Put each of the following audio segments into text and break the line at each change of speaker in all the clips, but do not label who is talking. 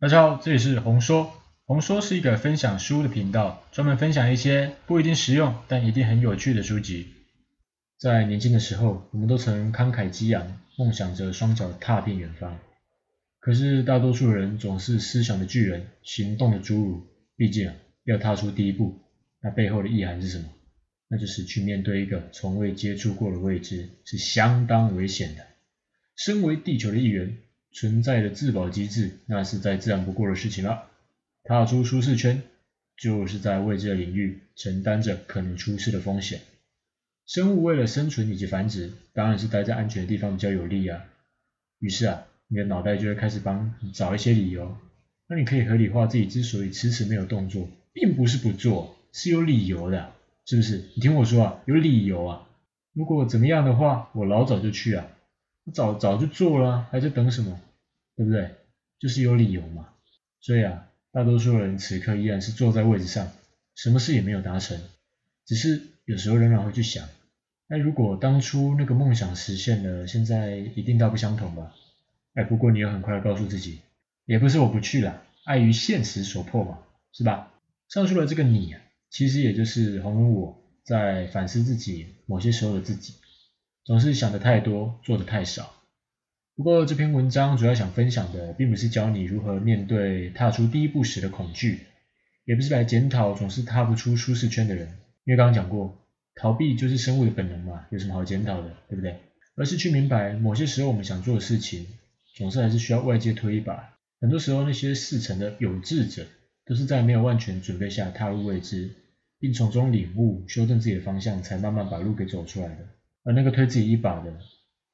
大家好，这里是红说。红说是一个分享书的频道，专门分享一些不一定实用，但一定很有趣的书籍。在年轻的时候，我们都曾慷慨激昂，梦想着双脚踏遍远方。可是大多数人总是思想的巨人，行动的侏儒。毕竟要踏出第一步，那背后的意涵是什么？那就是去面对一个从未接触过的未知，是相当危险的。身为地球的一员。存在的自保机制，那是再自然不过的事情了。踏出舒适圈，就是在未知的领域承担着可能出事的风险。生物为了生存以及繁殖，当然是待在安全的地方比较有利啊。于是啊，你的脑袋就会开始帮你找一些理由，那你可以合理化自己之所以迟迟没有动作，并不是不做，是有理由的，是不是？你听我说啊，有理由啊。如果怎么样的话，我老早就去啊。早早就做了，还在等什么？对不对？就是有理由嘛。所以啊，大多数人此刻依然是坐在位置上，什么事也没有达成。只是有时候仍然会去想，哎，如果当初那个梦想实现了，现在一定大不相同吧？哎，不过你要很快的告诉自己，也不是我不去了，碍于现实所迫嘛，是吧？上述的这个你啊，其实也就是红人我在反思自己某些时候的自己。总是想的太多，做的太少。不过这篇文章主要想分享的，并不是教你如何面对踏出第一步时的恐惧，也不是来检讨总是踏不出舒适圈的人，因为刚刚讲过，逃避就是生物的本能嘛，有什么好检讨的，对不对？而是去明白，某些时候我们想做的事情，总是还是需要外界推一把。很多时候，那些事成的有志者，都是在没有万全准备下踏入未知，并从中领悟、修正自己的方向，才慢慢把路给走出来的。而那个推自己一把的，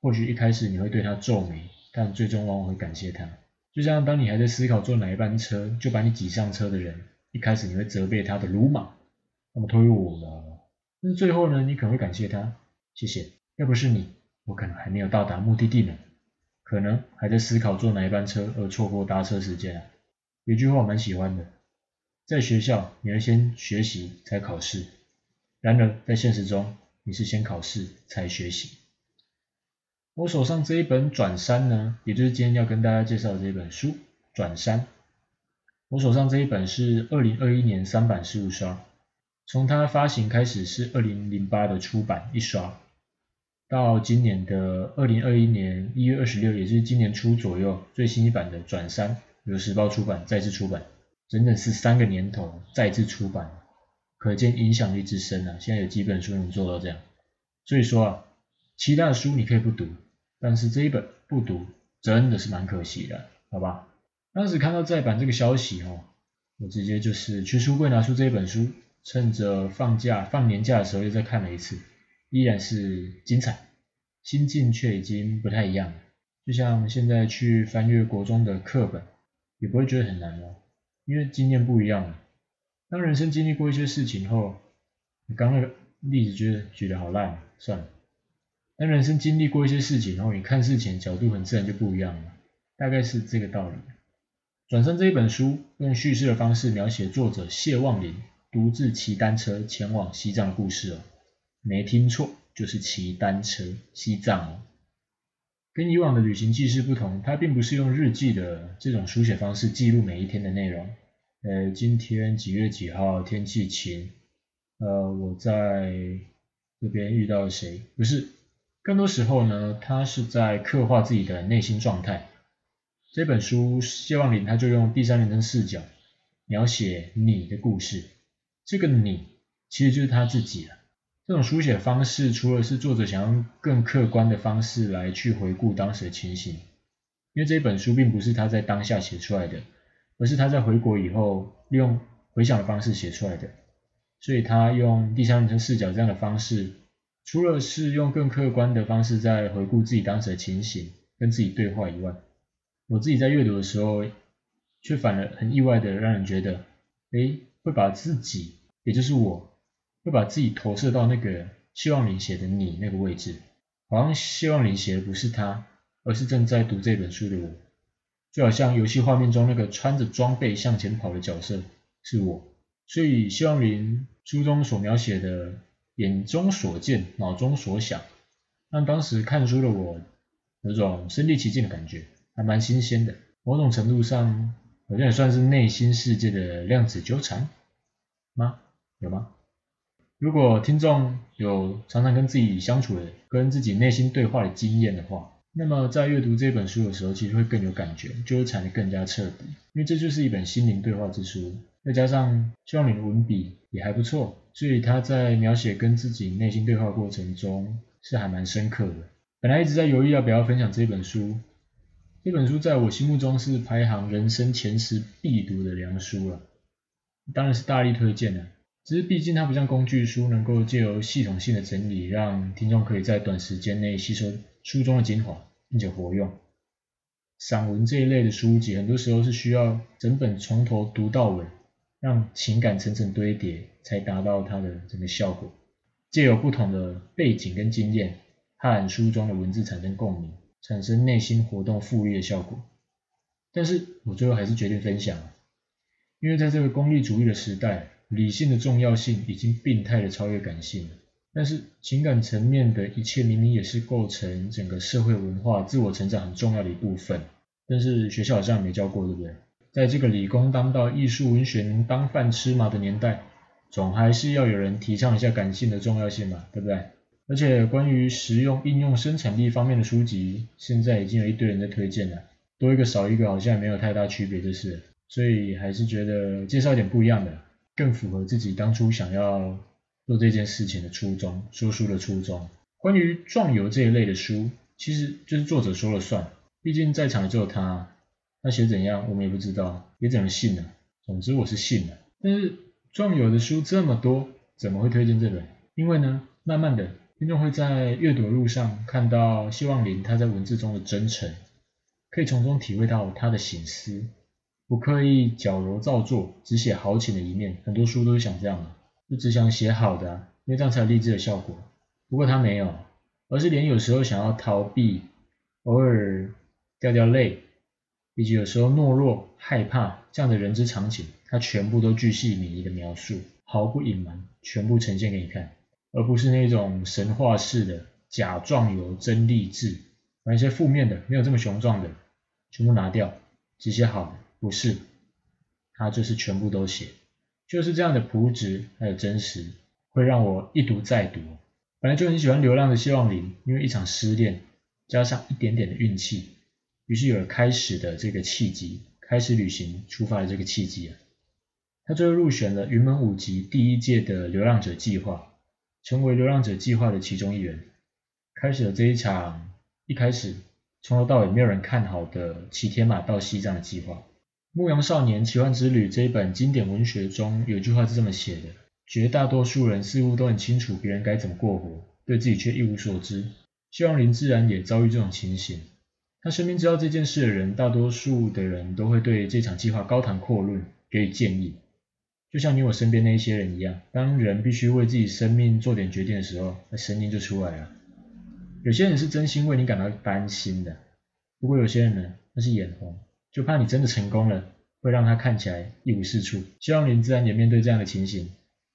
或许一开始你会对他皱眉，但最终往往会感谢他。就像当你还在思考坐哪一班车，就把你挤上车的人，一开始你会责备他的鲁莽，那么推我了。但是最后呢，你可能会感谢他，谢谢，要不是你，我可能还没有到达目的地呢，可能还在思考坐哪一班车而错过搭车时间啊。有句话我蛮喜欢的，在学校你要先学习才考试，然而在现实中。你是先考试才学习。我手上这一本《转山》呢，也就是今天要跟大家介绍的这本书《转山》。我手上这一本是二零二一年三版十五刷，从它发行开始是二零零八的出版一刷，到今年的二零二一年一月二十六，也就是今年初左右最新一版的《转山》由时报出版再次出版，整整是三个年头再次出版。可见影响力之深啊！现在有几本书能做到这样，所以说啊，其他的书你可以不读，但是这一本不读真的是蛮可惜的，好吧？当时看到再版这个消息哦，我直接就是去书柜拿出这一本书，趁着放假放年假的时候又再看了一次，依然是精彩，心境却已经不太一样了。就像现在去翻阅国中的课本，也不会觉得很难哦，因为经验不一样了。当人生经历过一些事情后，你刚刚那个例子觉得举得好烂，算了。当人生经历过一些事情然后，你看事情角度很自然就不一样了，大概是这个道理。转身这一本书用叙事的方式描写作者谢望林独自骑单车前往西藏的故事哦，没听错，就是骑单车西藏哦。跟以往的旅行记事不同，它并不是用日记的这种书写方式记录每一天的内容。呃，今天几月几号？天气晴。呃，我在这边遇到了谁？不是，更多时候呢，他是在刻画自己的内心状态。这本书谢旺霖他就用第三人称视角描写你的故事，这个你其实就是他自己了。这种书写方式，除了是作者想用更客观的方式来去回顾当时的情形，因为这本书并不是他在当下写出来的。而是他在回国以后，利用回想的方式写出来的，所以他用第三人称视角这样的方式，除了是用更客观的方式在回顾自己当时的情形，跟自己对话以外，我自己在阅读的时候，却反而很意外的让人觉得，诶，会把自己，也就是我，会把自己投射到那个谢旺霖写的你那个位置，好像谢旺霖写的不是他，而是正在读这本书的我。就好像游戏画面中那个穿着装备向前跑的角色是我，所以谢旺霖书中所描写的眼中所见、脑中所想，让当时看书的我有种身临其境的感觉，还蛮新鲜的。某种程度上，好像也算是内心世界的量子纠缠吗？有吗？如果听众有常常跟自己相处的、跟自己内心对话的经验的话，那么在阅读这本书的时候，其实会更有感觉，纠缠得更加彻底，因为这就是一本心灵对话之书。再加上希望你的文笔也还不错，所以他在描写跟自己内心对话过程中是还蛮深刻的。本来一直在犹豫要不要分享这本书，这本书在我心目中是排行人生前十必读的良书了，当然是大力推荐的。只是毕竟它不像工具书，能够借由系统性的整理，让听众可以在短时间内吸收书中的精华，并且活用。散文这一类的书籍，很多时候是需要整本从头读到尾，让情感层层堆叠，才达到它的整个效果。借由不同的背景跟经验，和书中的文字产生共鸣，产生内心活动复利的效果。但是我最后还是决定分享，因为在这个功利主义的时代。理性的重要性已经病态的超越感性了，但是情感层面的一切明明也是构成整个社会文化自我成长很重要的一部分，但是学校好像没教过，对不对？在这个理工当道、艺术文学能当饭吃嘛的年代，总还是要有人提倡一下感性的重要性嘛，对不对？而且关于实用应用生产力方面的书籍，现在已经有一堆人在推荐了，多一个少一个好像也没有太大区别，就是，所以还是觉得介绍一点不一样的。更符合自己当初想要做这件事情的初衷，说书的初衷。关于壮游这一类的书，其实就是作者说了算，毕竟在场的只有他，他写怎样我们也不知道，也只能信了。总之我是信了。但是壮游的书这么多，怎么会推荐这本？因为呢，慢慢的听众会在阅读的路上看到希望林他在文字中的真诚，可以从中体会到他的醒思。不刻意矫揉造作，只写豪情的一面，很多书都是想这样的，就只想写好的，因为这样才有励志的效果。不过他没有，而是连有时候想要逃避，偶尔掉掉泪，以及有时候懦弱、害怕这样的人之常情，他全部都巨细靡遗的描述，毫不隐瞒，全部呈现给你看，而不是那种神话式的假壮游真励志，把一些负面的、没有这么雄壮的，全部拿掉，只写好的。不是，他就是全部都写，就是这样的朴实还有真实，会让我一读再读。本来就很喜欢流浪的希望林，因为一场失恋加上一点点的运气，于是有了开始的这个契机，开始旅行出发的这个契机啊。他最后入选了云门舞集第一届的流浪者计划，成为流浪者计划的其中一员，开始了这一场一开始从头到尾没有人看好的骑天马到西藏的计划。《牧羊少年奇幻之旅》这一本经典文学中有句话是这么写的：绝大多数人似乎都很清楚别人该怎么过活，对自己却一无所知。希望林自然也遭遇这种情形。他身边知道这件事的人，大多数的人都会对这场计划高谈阔论，给予建议。就像你我身边那一些人一样，当人必须为自己生命做点决定的时候，那声音就出来了。有些人是真心为你感到担心的，不过有些人呢，那是眼红。就怕你真的成功了，会让他看起来一无是处。希望林自然也面对这样的情形，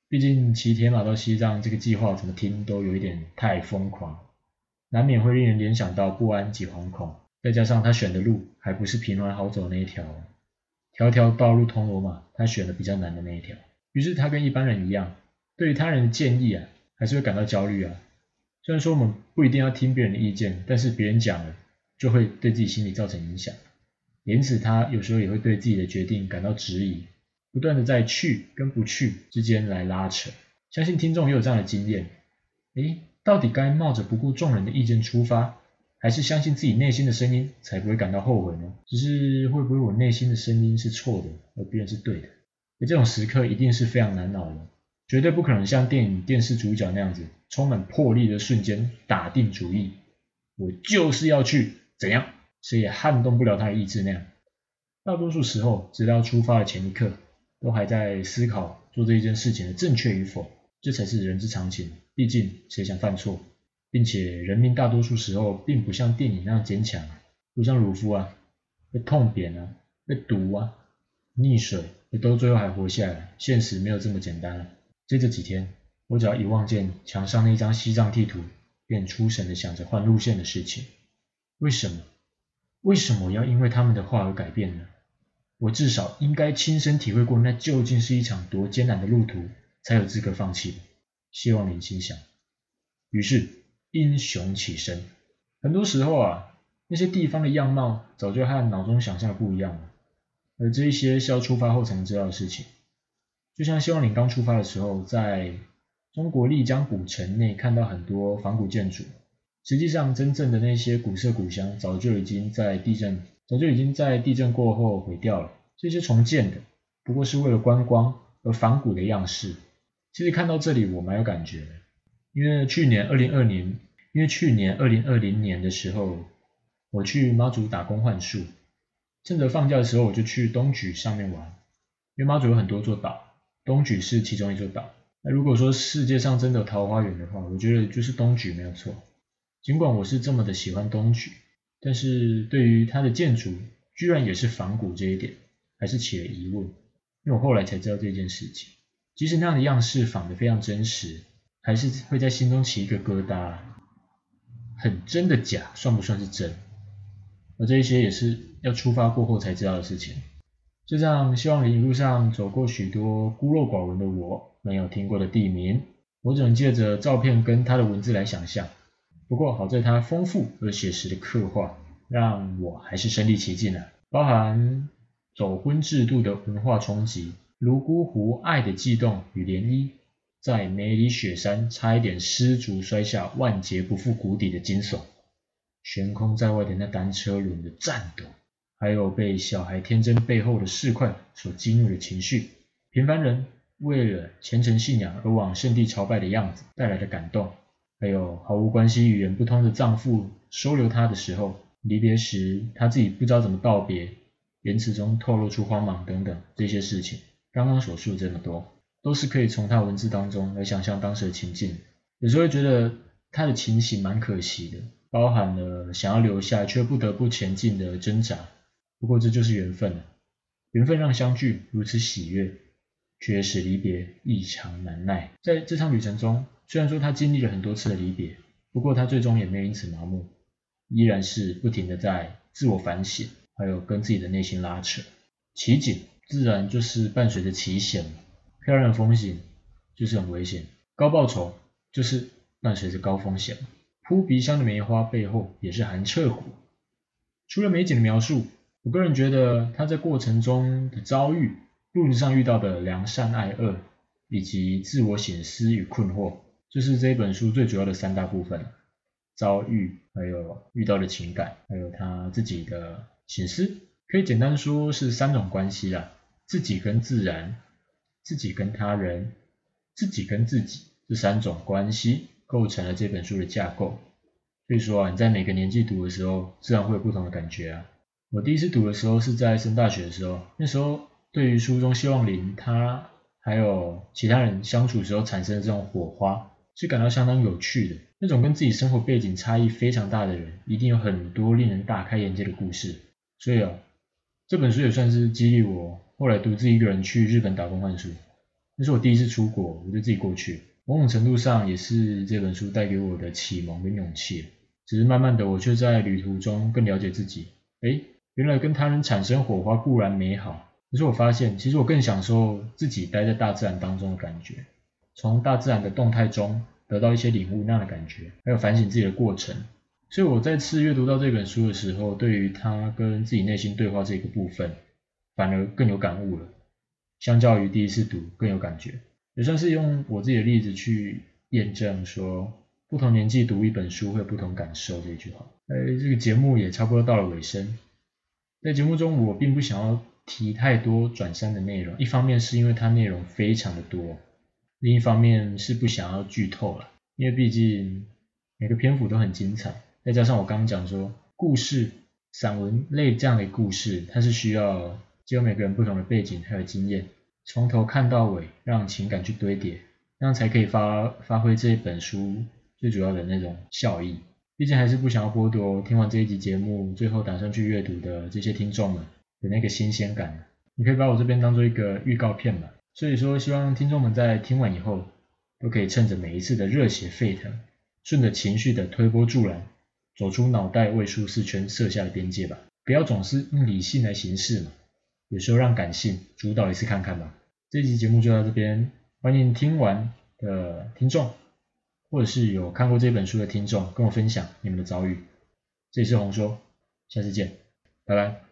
毕竟骑铁马到西藏这个计划怎么听都有一点太疯狂，难免会令人联想到不安及惶恐。再加上他选的路还不是平缓好走的那一条，条条道路通罗马，他选了比较难的那一条。于是他跟一般人一样，对于他人的建议啊，还是会感到焦虑啊。虽然说我们不一定要听别人的意见，但是别人讲了，就会对自己心理造成影响。因此，他有时候也会对自己的决定感到质疑，不断的在去跟不去之间来拉扯。相信听众也有这样的经验，诶，到底该冒着不顾众人的意见出发，还是相信自己内心的声音才不会感到后悔呢？只是会不会我内心的声音是错的，而别人是对的？而这种时刻一定是非常难熬的，绝对不可能像电影电视主角那样子，充满魄力的瞬间打定主意，我就是要去怎样？谁也撼动不了他的意志那样，大多数时候，直到出发的前一刻，都还在思考做这一件事情的正确与否，这才是人之常情。毕竟谁想犯错，并且人民大多数时候并不像电影那样坚强，不像鲁夫啊，被痛扁啊，被毒啊，溺水也都最后还活下来。现实没有这么简单了。接着几天，我只要一望见墙上那张西藏地图，便出神的想着换路线的事情。为什么？为什么要因为他们的话而改变呢？我至少应该亲身体会过那究竟是一场多艰难的路途，才有资格放弃。希望你心想。于是英雄起身。很多时候啊，那些地方的样貌早就和脑中想象的不一样了，而这一些是要出发后才能知道的事情。就像希望你刚出发的时候，在中国丽江古城内看到很多仿古建筑，实际上真正的那些古色古香早就已经在地震早就已经在地震过后毁掉了。这些重建的不过是为了观光而仿古的样式。其实看到这里我蛮有感觉的，因为去年二零二零，因为去年二零二零年的时候，我去妈祖打工换宿，趁着放假的时候我就去东莒上面玩，因为妈祖有很多座岛，东莒是其中一座岛。那如果说世界上真的有桃花源的话，我觉得就是东莒没有错。尽管我是这么的喜欢东莒，但是对于它的建筑居然也是仿古这一点，还是起了疑问。因为我后来才知道这件事情，即使那样的样式仿得非常真实，还是会在心中起一个疙瘩。很真的假，算不算是真？而这一些也是要出发过后才知道的事情。就这样，希望你一路上走过许多孤陋寡闻的我没有听过的地名，我只能借着照片跟他的文字来想象。不过好在他丰富而写实的刻画，让我还是身临其境了。包含走婚制度的文化冲击，泸沽湖爱的悸动与涟漪，在梅里雪山差一点失足摔下万劫不复谷底的惊悚，悬空在外的那单车轮的颤抖。还有被小孩天真背后的市侩所激怒的情绪，平凡人为了虔诚信仰而往圣地朝拜的样子带来的感动，还有毫无关系、语言不通的丈夫收留她的时候，离别时她自己不知道怎么道别，言辞中透露出慌忙等等这些事情，刚刚所述这么多，都是可以从她文字当中来想象当时的情境。有时候会觉得她的情形蛮可惜的，包含了想要留下却不得不前进的挣扎。不过这就是缘分了，缘分让相聚如此喜悦，却使离别异常难耐。在这场旅程中，虽然说他经历了很多次的离别，不过他最终也没有因此麻木，依然是不停的在自我反省，还有跟自己的内心拉扯。奇景自然就是伴随着奇险，漂亮的风景就是很危险，高报酬就是伴随着高风险。扑鼻香的梅花背后也是寒彻骨。除了美景的描述。我个人觉得他在过程中的遭遇，路途上遇到的良善爱恶，以及自我省思与困惑，就是这本书最主要的三大部分：遭遇，还有遇到的情感，还有他自己的省思。可以简单说是三种关系啦：自己跟自然，自己跟他人，自己跟自己，这三种关系构成了这本书的架构。所以说啊，你在每个年纪读的时候，自然会有不同的感觉啊。我第一次读的时候是在升大学的时候，那时候对于书中希望林他还有其他人相处的时候产生的这种火花，是感到相当有趣的。那种跟自己生活背景差异非常大的人，一定有很多令人大开眼界的故事。所以啊，这本书也算是激励我后来独自一个人去日本打工换书。那是我第一次出国，我就自己过去，某种程度上也是这本书带给我的启蒙跟勇气。只是慢慢的，我却在旅途中更了解自己。诶原来跟他人产生火花固然美好，可是我发现，其实我更享受自己待在大自然当中的感觉，从大自然的动态中得到一些领悟那样的感觉，还有反省自己的过程。所以我再次阅读到这本书的时候，对于他跟自己内心对话这个部分，反而更有感悟了。相较于第一次读更有感觉，也算是用我自己的例子去验证说，不同年纪读一本书会有不同感受这一句话。哎，这个节目也差不多到了尾声。在节目中，我并不想要提太多转山的内容，一方面是因为它内容非常的多，另一方面是不想要剧透了，因为毕竟每个篇幅都很精彩，再加上我刚刚讲说，故事、散文类这样的故事，它是需要借由每个人不同的背景还有经验，从头看到尾，让情感去堆叠，这样才可以发发挥这一本书最主要的那种效益。毕竟还是不想要剥夺听完这一集节目，最后打算去阅读的这些听众们的那个新鲜感。你可以把我这边当做一个预告片吧。所以说，希望听众们在听完以后，都可以趁着每一次的热血沸腾，顺着情绪的推波助澜，走出脑袋为舒适圈设下的边界吧。不要总是用理性来行事嘛，有时候让感性主导一次看看吧。这期节目就到这边，欢迎听完的听众，或者是有看过这本书的听众，跟我分享你们的遭遇。这里是红说，下次见，拜拜。